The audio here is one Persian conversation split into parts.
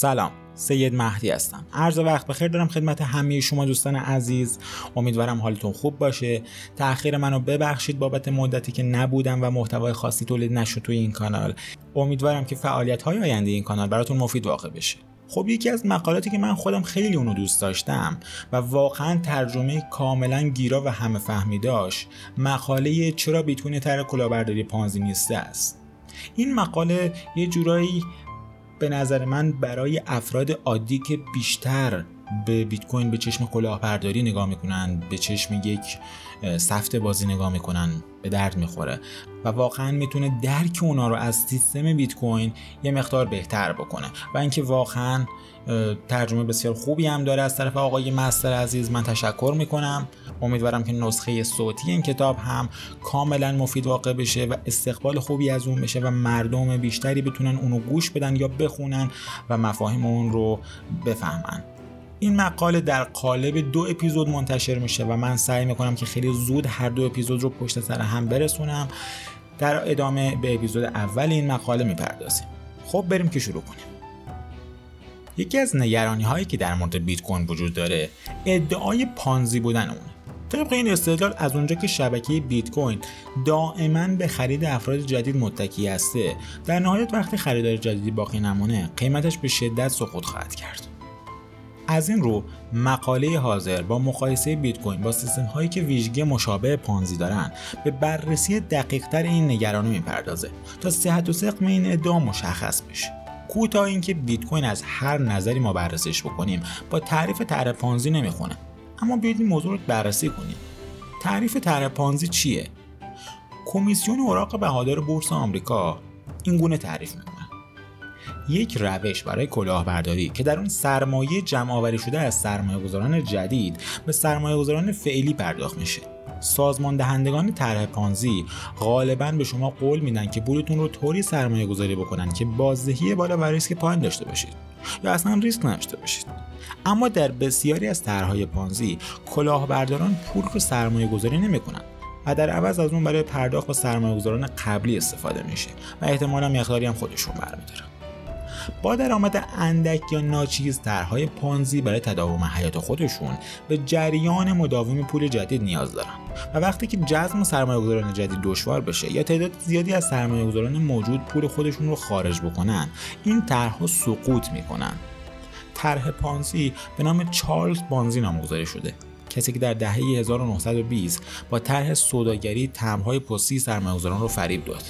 سلام سید مهدی هستم. عرض وقت بخیر دارم خدمت همه شما دوستان عزیز. امیدوارم حالتون خوب باشه. تاخیر منو ببخشید بابت مدتی که نبودم و محتوای خاصی تولید نشد توی این کانال. امیدوارم که فعالیت های آینده این کانال براتون مفید واقع بشه. خب یکی از مقالاتی که من خودم خیلی اونو دوست داشتم و واقعا ترجمه کاملا گیرا و همه فهمی داشت مقاله چرا بیتون تر کلاهبرداری پانزی نیسته است. این مقاله یه جورایی به نظر من برای افراد عادی که بیشتر به بیت کوین به چشم کلاهبرداری نگاه می‌کنن به چشم یک سفت بازی نگاه می‌کنن. به درد می‌خوره و واقعا می‌تونه درک اونا رو از سیستم بیت کوین یه مقدار بهتر بکنه. و اینکه واقعا ترجمه بسیار خوبی هم داره از طرف آقای مستر عزیز. من تشکر می‌کنم. امیدوارم که نسخه صوتی این کتاب هم کاملا مفید واقع بشه و استقبال خوبی از اون بشه و مردم بیشتری بتونن اونو گوش بدن یا بخونن و مفاهیم اون رو بفهمن. این مقاله در قالب دو اپیزود منتشر میشه و من سعی می‌کنم که خیلی زود هر دو اپیزود رو پشت سر هم برسونم. در ادامه به اپیزود اول این مقاله می‌پردازیم. خب بریم که شروع کنیم. یکی از نگرانی هایی که در مورد بیت کوین وجود داره ادعای پانزی بودن اونه. طبق این استدلال از اونجا که شبکه بیت کوین دائما به خرید افراد جدید متکی هسته در نهایت وقتی خریدار جدیدی باقی نمونه قیمتش به شدت سقوط خواهد کرد. از این رو مقاله حاضر با مقایسه بیت کوین با سیستم هایی که ویژگی مشابه پانزی دارن به بررسی دقیقتر این نگرانی می‌پردازه تا صحت و سقم این ادعا مشخص بشه. کوتاه اینکه بیت کوین از هر نظری ما بررسیش بکنیم با تعریف طرح پانزی نمی‌خونه. اما بیاید این موضوع رو بررسی کنیم. تعریف طرح پانزی چیه؟ کمیسیون اوراق بهادار بورس آمریکا این گونه تعریف می‌کنه. یک روش برای کلاهبرداری که در اون سرمایه جمع آوری شده از سرمایه گذاران جدید به سرمایه گذاران فعلی پرداخت میشه. سازمان دهندگان طرح پانزی غالبا به شما قول میدن که پولتون رو طوری سرمایه گذاری بکنن که بازدهی بالا و ریسک پایین داشته باشید یا اصلا ریسک نداشته باشید. اما در بسیاری از طرحهای پانزی کلاهبرداران پول رو سرمایه گذاری نمی‌کنن و در عوض از اون برای پرداخت با سرمایه گذاران قبلی استفاده میشه و احتمالا مقداری هم خودشون برمیدارن. با درآمد اندک یا ناچیز طرحهای پانزی برای تداوم حیات خودشون به جریان مداوم پول جدید نیاز دارن. و وقتی که جذب سرمایه‌گذاران جدید دشوار بشه یا تعداد زیادی از سرمایه‌گذاران موجود پول خودشون رو خارج بکنن این طرحها سقوط می‌کنن. طرح پانزی به نام چارلز بانزی نامگذاری شده. کسی که در دهه 1920 با طرح سوداگری تمهای پستی سرمایه‌گذاران رو فریب داد.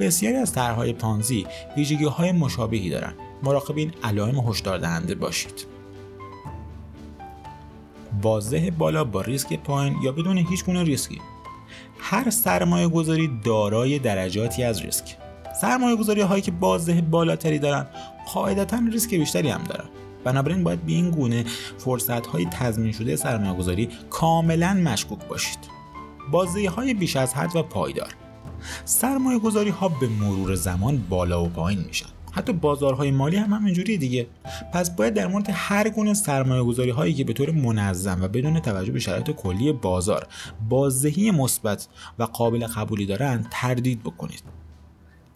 بسیاری از طرحهای پانزی ویژگی های مشابهی دارند. مراقب این علائم هشدار دهنده باشید. واضح بالا با ریسک پایین یا بدون هیچ گونه ریسکی. هر سرمایه گذاری دارای درجاتی از ریسک. سرمایه گذاری هایی که بازده بالاتری دارن قاعدتا ریسک بیشتری هم دارن. بنابراین باید به این گونه فرصت های تضمین شده سرمایه گذاری کاملا مشکوک باشید. بازدهی های بیش از حد و پایدار. سرمایه گذاری ها به مرور زمان بالا و پایین میشن. حتی بازارهای مالی هم همینجوری دیگه. پس باید در مورد هر گونه سرمایه گذاری هایی که به طور منظم و بدون توجه به شرایط کلی بازار بازدهی مثبت و قابل قبولی دارند تردید بکنید.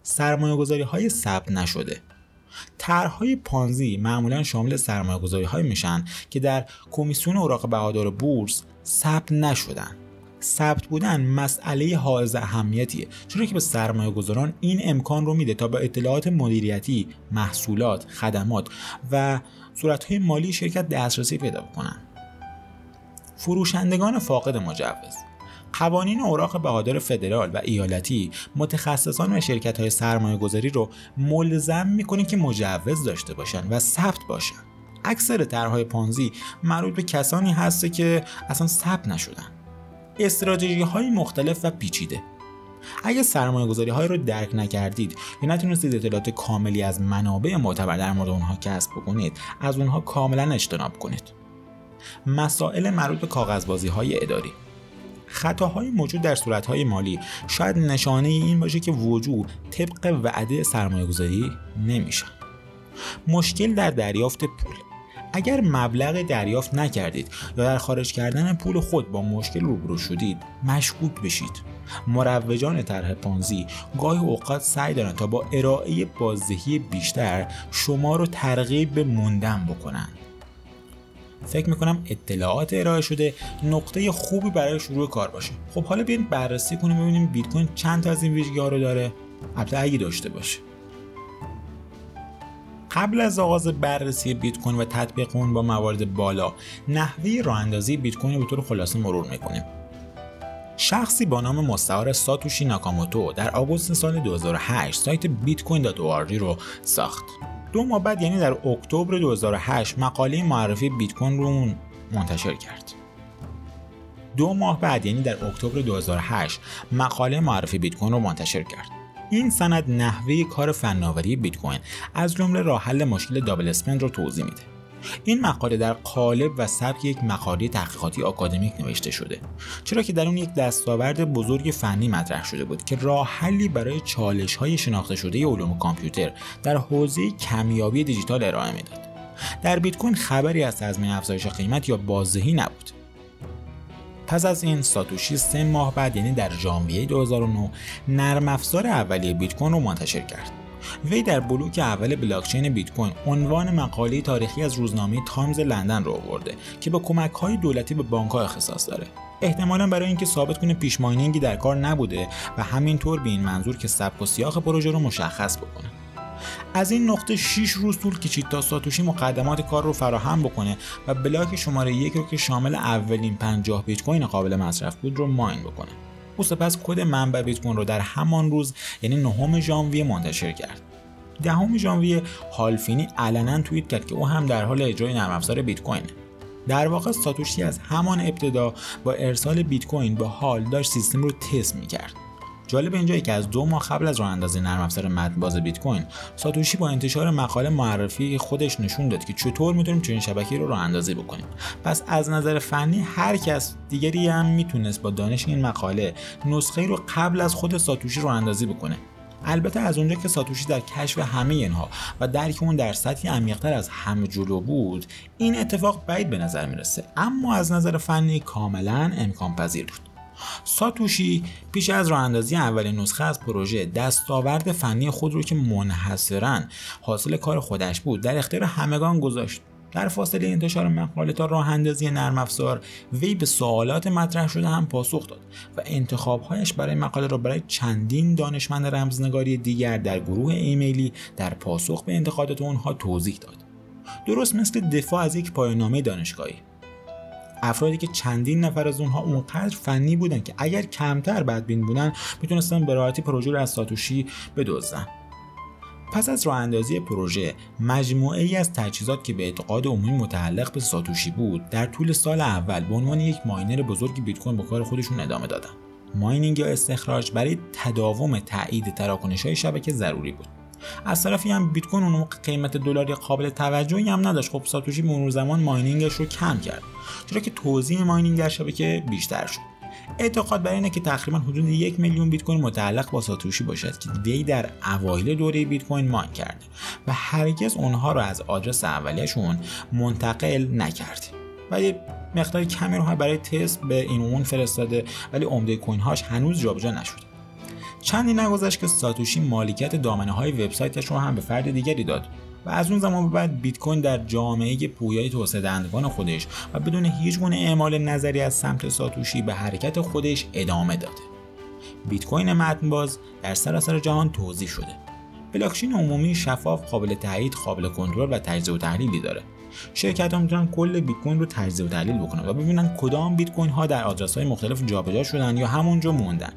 سرمایه گذاری های ثبت نشده. طرحهای پانزی معمولا شامل سرمایه گذاری های میشن که در کمیسیون اوراق بهادار بورس ثبت نشدن. ثبت بودن مسئله حائز اهمیتیه. چرا که به سرمایه گذاران این امکان رو میده تا با اطلاعات مدیریتی، محصولات، خدمات و صورتهای مالی شرکت دسترسی پیدا بکنن. فروشندگان فاقد مجوز. قوانین اوراق بهادار فدرال و ایالتی متخصصان و شرکت های سرمایه گذاری رو ملزم می‌کنه که مجوز داشته باشن و ثبت باشن. اکثر طرحهای پانزی مربوط به کسانی هسته که اصلا ثبت نشدن. استراتژی های مختلف و پیچیده. اگه سرمایه گذاری های رو درک نکردید یا نتونستید اطلاعات کاملی از منابع معتبر در مورد اونها کسب بکنید از اونها کاملا اجتناب کنید. مسائل مربوط به کاغذبازی های اداری. خطاهای موجود در صورتهای مالی. شاید نشانه این باشه که وجود طبق وعده سرمایه گذاری نمیشن مشکل در دریافت پول. اگر مبلغ دریافت نکردید یا در خارج کردن پول خود با مشکل روبرو شدید مشکوک بشید. مروجان طرح پانزی گاهی اوقات سعی دارند تا با ارائه بازدهی بیشتر شما رو ترغیب به موندن بکنن. فکر می‌کنم اطلاعات ارائه شده نقطه خوبی برای شروع کار باشه. خب حالا بیاین بررسی کنیم ببینیم بیت کوین چند تا از این ویژگی ها رو داره. البته اگه داشته باشه. قبل از آغاز بررسی بیت کوین و تطبیق اون با موارد بالا نحوه راه اندازی بیت کوین رو به طور خلاصه مرور می‌کنیم شخصی با نام مستعار ساتوشی ناکاموتو در آگوست سال 2008 سایت کوین رو ساخت. دو ماه بعد یعنی در اکتبر 2008 مقاله معرفی بیت کوین رو منتشر کرد. دو ماه بعد یعنی در اکتبر 2008 مقاله معرفی بیت کوین رو منتشر کرد. این سند نحوه کار فناوری بیت کوین از جمله راه حل مشکل دابل اسپند رو توضیح میده. این مقاله در قالب و سبک یک مقاله تحقیقاتی آکادمیک نوشته شده. چرا که در اون یک دستاورد بزرگ فنی مطرح شده بود که راه حلی برای چالش های شناخته شده علوم کامپیوتر در حوزه کمیابی دیجیتال ارائه می‌داد. در بیت کوین خبری از تضمین افزایش قیمت یا بازدهی نبود. پس از این ساتوشی سه ماه بعد یعنی در ژانویه 2009 نرم افزار اولیه بیت کوین رو منتشر کرد. وی در بلوک اول بلاکچین بیت کوین عنوان مقاله تاریخی از روزنامه تایمز لندن رو آورده که با کمک های دولتی به بانک ها اختصاص داره. احتمالا برای اینکه ثابت کنه پیش mining ی در کار نبوده و همینطور به این منظور که سبک و سیاق پروژه رو مشخص بکنه. از این نقطه 6 روز طول کشید تا ساتوشی مقدمات کار رو فراهم بکنه و block شماره یک رو که شامل اولین 50 بیت کوین قابل مصرف بود رو mine بکنه. او سپس کد منبع بیت کوین رو در همان روز یعنی نهم ژانویه منتشر کرد. دهم ژانویه هالفینی علنا توییت کرد که او هم در حال اجرای نرم افزار بیت کوینه در واقع ساتوشی از همان ابتدا با ارسال بیت کوین به حال داشت سیستم رو تست می‌کرد. جالب اینجایی که از دو ماه قبل از راه اندازی نرم افزار باز بیت کوین ساتوشی با انتشار مقاله معرفی خودش نشون داد که چطور می‌تونیم چنین شبکه رو راه اندازی بکنیم. پس از نظر فنی هر کس دیگری هم می‌تونست با دانش این مقاله نسخه رو قبل از خود ساتوشی رو اندازی بکنه. البته از اونجا که ساتوشی در کشف همه اینها و درک اون در سطحی عمیقتر از همه جلو بود این اتفاق بعید به نظر می‌رسه. اما از نظر فنی کاملا امکان پذیر بود. ساتوشی پیش از راه اندازی اولین نسخه از پروژه دستاورد فنی خود رو که منحصرا حاصل کار خودش بود در اختیار همگان گذاشت. در فاصله انتشار مقاله تا راه اندازی نرم افزار وی به سوالات مطرح شده هم پاسخ داد و انتخابهایش برای مقاله را برای چندین دانشمند رمزنگاری دیگر در گروه ایمیلی در پاسخ به انتقادات اونها توضیح داد. درست مثل دفاع از یک پایان‌نامه دانشگاهی. افرادی که چندین نفر از اونها اونقدر فنی بودن که اگر کمتر بدبین بودن می‌تونستن به راحتی پروژه رو از ساتوشی بدزدن. پس از راه اندازی پروژه مجموعه ای از تجهیزات که به اعتقاد عمومی متعلق به ساتوشی بود در طول سال اول به عنوان یک ماینر بزرگ بیت کوین به کار خودشون ادامه دادن. ماینینگ یا استخراج برای تداوم تایید تراکنش های شبکه ضروری بود. از طرفی هم بیت کوین اون قیمت دلاری قابل توجهی هم نداشت. خب ساتوشی مرور زمان ماینینگش رو کم کرد چرا که توزیع ماینینگ در شبکه بیشتر شد. اعتقاد بر اینه که تقریبا حدود یک میلیون بیت کوین متعلق با ساتوشی باشد که وی در اوایل دوره بیت کوین ماین کرده و هرگز اونها رو از آدرس اولیهشون منتقل نکرده. و یه مقدار کمی رو برای تست به این اون فرستاده ولی عمده کوین هاش هنوز جابجا نشده. چندی نگذشت که ساتوشی مالکیت دامنه های وبسایتش رو هم به فرد دیگری داد و از اون زمان به بعد بیت کوین در جامعه پویای توسعه دهندگان خودش و بدون هیچ گونه اعمال نظری از سمت ساتوشی به حرکت خودش ادامه داده. بیت کوین باز در سراسر جهان توضیح شده. بلاکچین عمومی شفاف قابل تایید قابل کنترل و تجزیه و تحلیلی داره. شرکت ها می‌تونن کل بیت کوین رو تجزیه و تحلیل بکنن و ببینن کدام بیت کوین ها در آدرس های مختلف جابجا شدن یا همونجا موندن.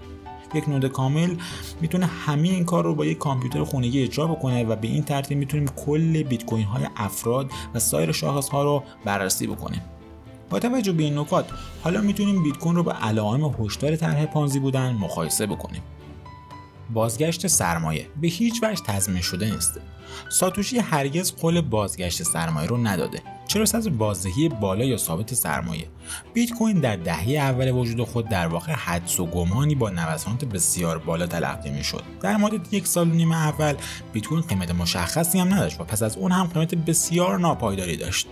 یک نود کامل می‌تونه همه این کار رو با یک کامپیوتر خونگی اجرا بکنه و به این ترتیب می‌تونیم کل بیت کوین های افراد و سایر شاخص ها رو بررسی بکنیم. با توجه به این نکات حالا می‌تونیم بیت کوین رو به علائم هشدار طرح پانزی بودن مقایسه بکنیم. بازگشت سرمایه به هیچ وجه تضمین شده نیست. ساتوشی هرگز قول بازگشت سرمایه رو نداده. چرا از بازدهی بالا یا ثابت سرمایه. بیت کوین در دهه اول وجود خود در واقع حدس و گمانی با نوسانات بسیار بالا تلقی می‌شد. در مدت یک سال و نیم اول بیت کوین قیمت مشخصی هم نداشت و پس از اون هم قیمت بسیار ناپایداری داشت.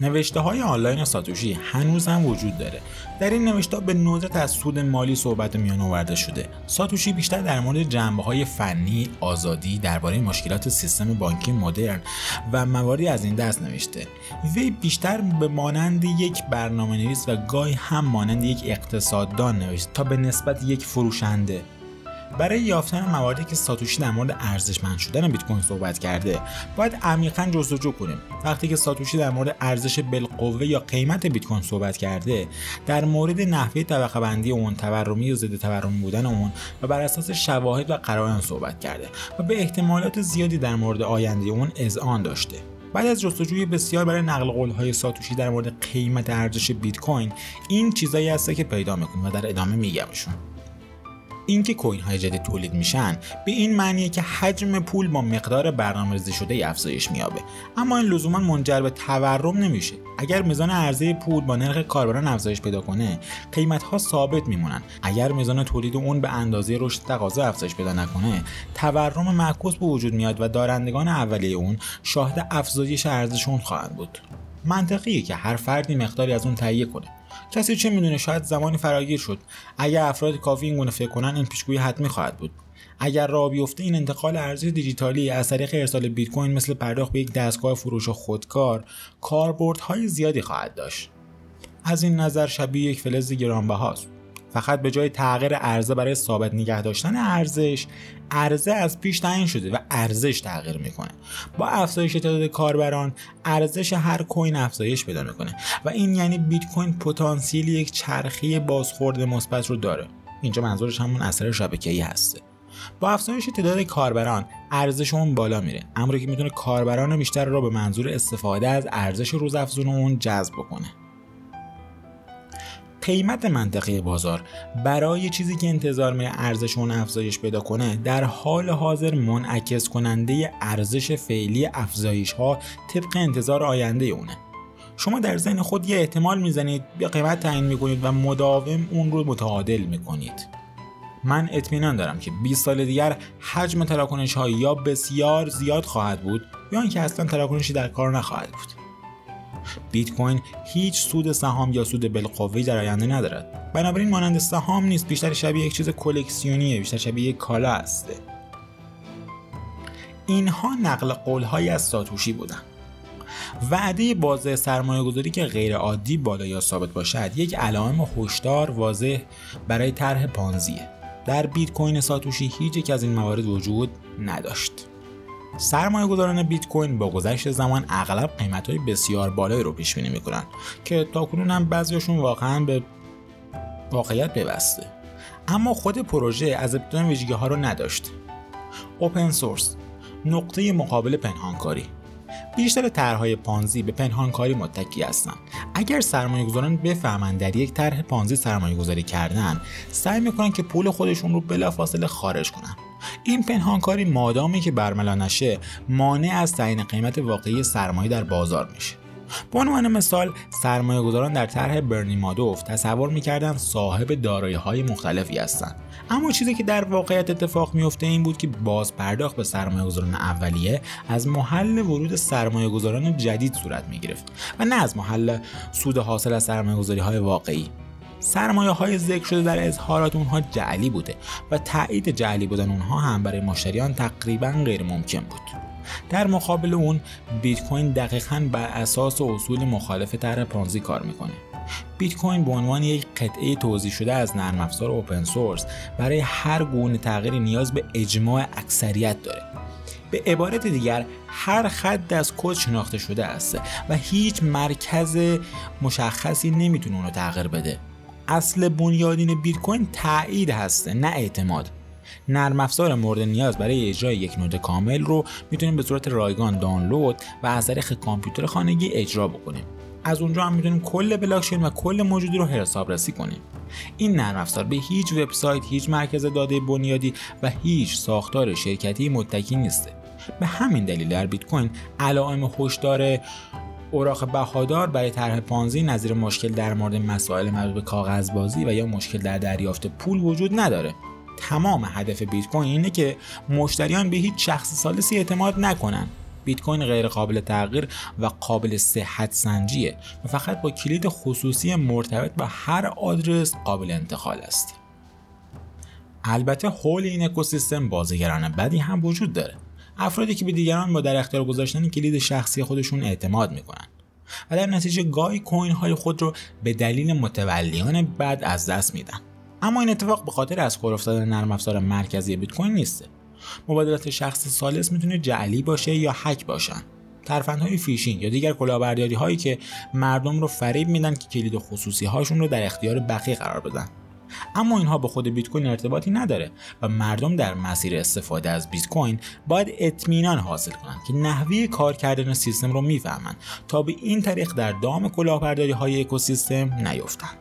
نوشته های آنلاین ساتوشی هنوز هم وجود داره. در این نوشته به ندرت از سود مالی صحبت میان آورده شده. ساتوشی بیشتر در مورد جنبه های فنی آزادی درباره مشکلات سیستم بانکی مدرن و مواردی از این دست نوشته. وی بیشتر به مانند یک برنامه نویس و گاهی هم مانند یک اقتصاددان نوشت تا به نسبت یک فروشنده. برای یافتن مواردی که ساتوشی در مورد ارزشمند شدن بیت کوین صحبت کرده باید عمیقا جستجو کنیم. وقتی که ساتوشی در مورد ارزش بالقوه یا قیمت بیت کوین صحبت کرده در مورد نحوه طبقه بندی اون تورمی و ضد تورمی بودن اون و بر اساس شواهد و قرائن صحبت کرده و به احتمالات زیادی در مورد آینده اون اذعان داشته. بعد از جستجوی بسیار برای نقل قول های ساتوشی در مورد قیمت ارزش بیت کوین این چیزایی هسته که پیدا می‌کنیم و در ادامه میگمشون اینکه کوین های جدید تولید میشن به این معنیه که حجم پول با مقدار برنامه‌ریزی شده افزایش مییابه. اما این لزوما منجر به تورم نمیشه. اگر میزان عرضه پول با نرخ کاربران افزایش پیدا کنه قیمت ها ثابت میمونن. اگر میزان تولید اون به اندازه رشد تقاضا افزایش پیدا نکنه تورم معکوس به وجود میاد و دارندگان اولیه اون شاهد افزایش ارزششون خواهند بود. منطقیه که هر فردی مقداری از اون تهیه کنه. کسی چه می‌دونه شاید زمانی فراگیر شد. اگر افراد کافی این گونه فکر کنن این پیشگویی حتمی خواهد بود. اگر راه بیفته این انتقال ارزش دیجیتالی از طریق ارسال بیت کوین مثل پرداخت به یک دستگاه فروش خودکار کاربردهای زیادی خواهد داشت. از این نظر شبیه یک فلز گرانبهاست. فقط به جای تغییر عرضه برای ثابت نگه داشتن ارزش عرضه از پیش تعیین شده و ارزش تغییر می‌کنه. با افزایش تعداد کاربران ارزش هر کوین افزایش پیدا می‌کنه و این یعنی بیت کوین پتانسیل یک چرخی بازخورد مثبت رو داره. اینجا منظورش همون اثر شبکه‌ای هسته. با افزایش تعداد کاربران ارزش اون بالا میره. امری که می‌تونه کاربران بیشتر رو به منظور استفاده از ارزش روزافزون اون جذب کنه قیمت منطقه بازار برای چیزی که انتظار می ارزش اون افزایش پیدا کنه در حال حاضر منعکس کننده ارزش فعلی افزایش ها طبق انتظار آینده اونه. شما در ذهن خود یه احتمال می‌زنید یا قیمت تعیین می‌کنید و مداوم اون رو متعادل می‌کنید. من اطمینان دارم که 20 سال دیگر حجم تراکنش ها یا بسیار زیاد خواهد بود یا اینکه اصلا تراکنشی در کار نخواهد بود. بیت کوین هیچ سود سهام یا سود بالقوه در آینده ندارد. بنابراین مانند سهام نیست بیشتر شبیه یک چیز کلکسیونیه بیشتر شبیه یک کالا است. اینها نقل قولهایی از ساتوشی بودند. وعده بازه سرمایه گذاری که غیر عادی بالا یا ثابت باشد یک علائم هشدار واضح برای طرح پانزیه. در بیت کوین ساتوشی هیچ یک از این موارد وجود نداشت. سرمایه گذاران بیت کوین با گذشت زمان اغلب قیمت های بسیار بالایی رو پیش بینی می‌کنن که تاکنون هم بعضیشون واقعا به واقعیت ببسته اما خود پروژه از ابتدا ویژگی ها رو نداشت. اوپن سورس نقطه مقابل پنهانکاری. بیشتر طرحهای پانزی به پنهانکاری متکی هستند. اگر سرمایه گذاران بفهمند در یک طرح پانزی سرمایه گذاری کردن سعی می‌کنن که پول خودشون رو بلافاصله خارج کنن. این پنهانکاری مادامی که برملا نشه مانع از تعیین قیمت واقعی سرمایه در بازار میشه. به عنوان مثال سرمایه گذاران در طرح برنی مادوف تصور می‌کردن صاحب دارایی های مختلفی هستند. اما چیزی که در واقعیت اتفاق میفته این بود که باز پرداخت به سرمایه گذاران اولیه از محل ورود سرمایه گذاران جدید صورت می‌گرفت و نه از محل سود حاصل از سرمایه گذاری های واقعی. سرمایه های ذکر شده در اظهارات اونها جعلی بوده و تایید جعلی بودن اونها هم برای مشتریان تقریبا غیر ممکن بود. در مقابل اون بیت کوین دقیقا بر اساس اصول مخالف طرح پانزی کار می‌کنه. بیت کوین به عنوان یک قطعه توضیح شده از نرم افزار اوپن سورس برای هر گونه تغییری نیاز به اجماع اکثریت داره. به عبارت دیگر هر خط از کد شناخته شده است و هیچ مرکز مشخصی نمی‌تونه اونو تغییر بده. اصل بنیادین بیت کوین تایید هسته نه اعتماد. نرم افزار مورد نیاز برای اجرای یک نود کامل رو می‌تونیم به صورت رایگان دانلود و از طریق کامپیوتر خانگی اجرا بکنیم. از اونجا هم می‌تونیم کل بلاکچین و کل موجودی رو حسابرسی کنیم. این نرم افزار به هیچ وبسایت هیچ مرکز داده بنیادی و هیچ ساختار شرکتی متکی نیسته. به همین دلیل در بیت کوین علائم هشدار اوراق بهادار برای طرح پانزی نظیر مشکل در مورد مسائل مربوط به کاغذبازی و یا مشکل در دریافت پول وجود نداره. تمام هدف بیت کوین اینه که مشتریان به هیچ شخص سالسی اعتماد نکنن. بیت کوین غیر قابل تغییر و قابل صحت سنجیه و فقط با کلید خصوصی مرتبط با هر آدرس قابل انتقال است. البته حول این اکوسیستم بازیگران بدی هم وجود داره. افرادی که به دیگران با در اختیار گذاشتن کلید شخصی خودشون اعتماد می‌کنن. و در نتیجه گاهی کوین های خود رو به دلیل متولیان بد از دست میدن. اما این اتفاق به خاطر از کار افتادن نرم افزار مرکزی بیت کوین نیست مبادلات شخص ثالث می‌تونه جعلی باشه یا هک باشن. ترفندهای فیشینگ یا دیگر کلاهبرداری هایی که مردم رو فریب میدن که کلید خصوصی هاشون رو در اختیار بقیه قرار بدن. اما اینها به خود بیت کوین ارتباطی نداره و مردم در مسیر استفاده از بیت کوین باید اطمینان حاصل کنند که نحوه کار کردن سیستم رو می‌فهمند تا به این طریق در دام کلاهبرداری های اکوسیستم نیفتند.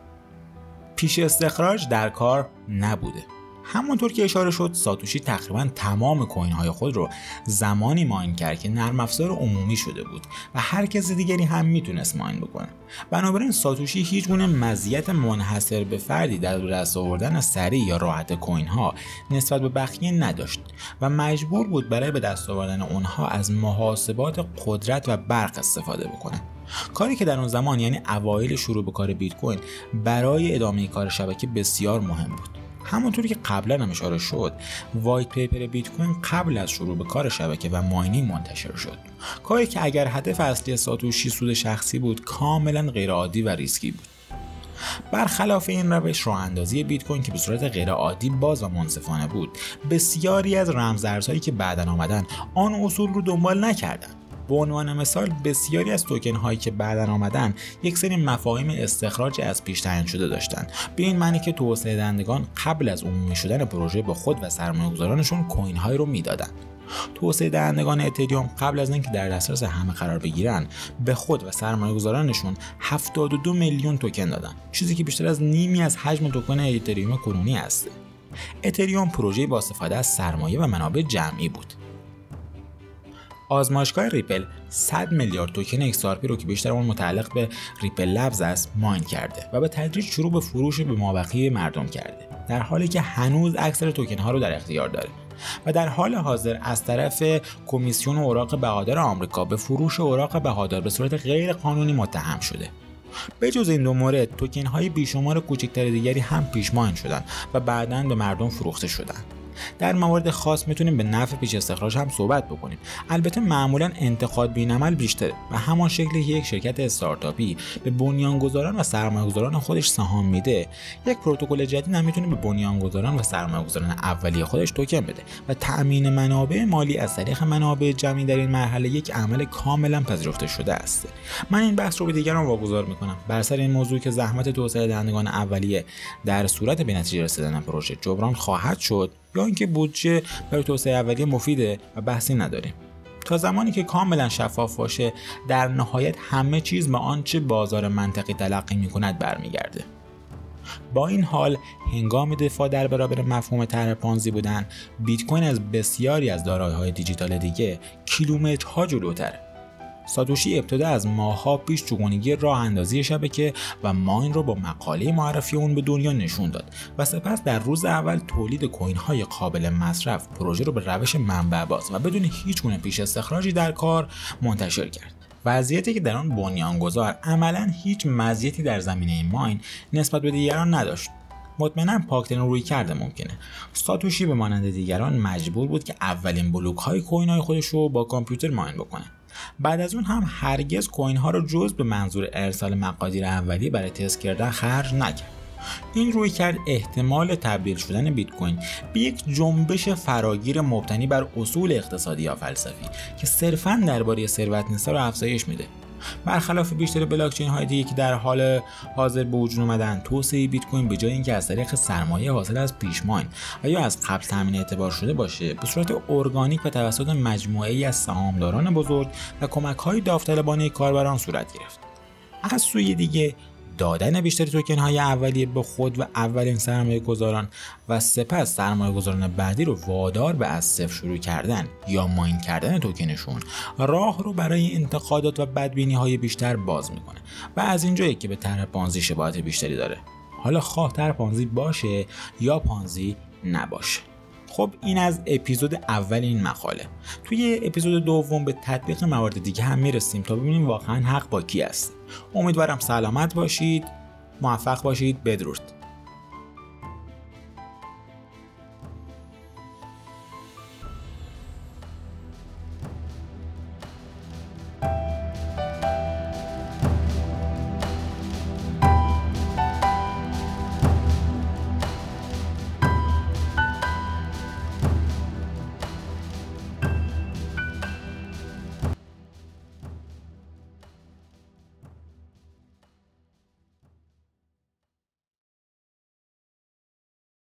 پیش استخراج در کار نبوده. همونطور که اشاره شد ساتوشی تقریبا تمام کوین های خود رو زمانی ماین کرد که نرم افزار عمومی شده بود و هر کس دیگری هم می‌تونست ماین بکنه. بنابراین ساتوشی هیچ گونه مزیت منحصر به فردی در دست آوردن سریع یا راحت کوین ها نسبت به بقیه نداشت و مجبور بود برای به دست آوردن اونها از محاسبات قدرت و برق استفاده بکنه. کاری که در اون زمان یعنی اوایل شروع به کار بیت کوین برای ادامه کار شبکه بسیار مهم بود. همونطوری که قبلا هم اشاره شد white paper بیت کوین قبل از شروع به کار شبکه و mining منتشر شد. کاری که اگر هدف اصلی ساتوشی سود شخصی بود کاملا غیرعادی و ریسکی بود. برخلاف این روش راه اندازی بیت کوین که به صورت غیرعادی باز و منصفانه بود بسیاری از رمزارزهایی که بعدا آمدن آن اصول رو دنبال نکردند به عنوان مثال بسیاری از توکن هایی که بعدا آمدن یک سری مفاهیم استخراج از پیش تعیین شده داشتند. به این معنی که توسعه دهندگان قبل از عمومی شدن پروژه به خود و سرمایه‌گذارانشون کوین هایی رو می‌دادند توسعه دهندگان اتریوم قبل از اینکه در دسترس همه قرار بگیرن به خود و سرمایه گذارانشون 72 میلیون توکن دادن چیزی که بیشتر از نیمی از حجم توکن اتریوم کنونی است. اتریوم پروژه با استفاده از سرمایه و منابع جمعی بود. آزمایشگاه ریپل 100 میلیارد توکن XRP رو که بیشتر اون متعلق به Ripple Labs است mine کرده و به تدریج شروع به فروش به مابقی مردم کرده. در حالی که هنوز اکثر توکن ها رو در اختیار داره و در حال حاضر از طرف کمیسیون اوراق بهادار آمریکا به فروش اوراق بهادار به صورت غیر قانونی متهم شده. به جز این دو مورد توکن های بیشمار کوچکتر دیگری هم پیش mine شدند و بعدا به مردم فروخته شدند در موارد خاص می‌تونیم به نفع پیش استخراج هم صحبت بکنیم. البته معمولا انتقاد بین عمل بیشتره و همان شکلی که یک شرکت استارتاپی به بنیانگذاران و سرمایه‌گذاران خودش سهام میده. یک پروتکل جدید هم می‌تونه به بنیانگذاران و سرمایه‌گذاران اولیه خودش توکن بده و تأمین منابع مالی از طریق منابع جمعی در این مرحله یک عمل کاملا پذیرفته شده است. من این بحث رو به دیگران واگذار می‌کنم. بر سر این موضوع که زحمت توسعه دهندگان اولیه در صورت به نتیجه رسیدن پروژه جبران خواهد شد یا اینکه بودجه برای توسعه اولیه مفیده و بحثی نداریم. تا زمانی که کاملا شفاف باشه در نهایت همه چیز به آنچه بازار منطقی تلقی می کند برمیگرده. با این حال هنگام دفاع در برابر مفهوم طرح پانزی بودن بیت کوین از بسیاری از دارایی‌های دیجیتال دیگه کیلومترها جلوتره. ساتوشی ابتدا از ماهها پیش چگونگی راه اندازی شبکه و ماین رو با مقاله معرفی اون به دنیا نشون داد و سپس در روز اول تولید کوین های قابل مصرف پروژه رو به روش منبع باز و بدون هیچ گونه پیش استخراجی در کار منتشر کرد. وضعیتی که در آن بنیانگذار عملا هیچ مزیتی در زمینه ماین نسبت به دیگران نداشت. مطمئنا پاکترین روی کرده ممکنه. ساتوشی به مانند دیگران مجبور بود که اولین بلوک های کوین های خودش رو با کامپیوتر ماین بکنه. بعد از اون هم هرگز کوین ها رو جز به منظور ارسال مقادیر اولیه برای تست کردن خرج نکرد. این روی کرد احتمال تبدیل شدن بیت کوین به یک جنبش فراگیر مبتنی بر اصول اقتصادی یا فلسفی که صرفا درباره ثروت رو افزایش میده. برخلاف بیشتر بلاکچین های دیگه که در حال حاضر به وجود اومدن توسعه بیت کوین به جای اینکه از طریق سرمایه حاصل از پیشماین و یا از قبل تامین اعتبار شده باشه به صورت ارگانیک و توسط مجموعه ای از سهامداران بزرگ و کمک های داوطلبانه کاربران صورت گرفت. از سوی دیگه دادن بیشتر توکن های اولیه به خود و اولین سرمایه گذاران و سپس سرمایه گذاران بعدی رو وادار به از صفر شروع کردن یا ماین کردن توکنشون. راه رو برای انتقادات و بدبینی های بیشتر باز می‌کنه و از اینجایی که به طرح پانزی شباهت بیشتری داره. حالا خواه طرح پانزی باشه یا پانزی نباشه. خب این از اپیزود اول این مقاله. توی اپیزود دوم به تطبیق موارد دیگه هم می‌رسیم تا ببینیم واقعا حق با کی است. امیدوارم سلامت باشید موفق باشید بدرود.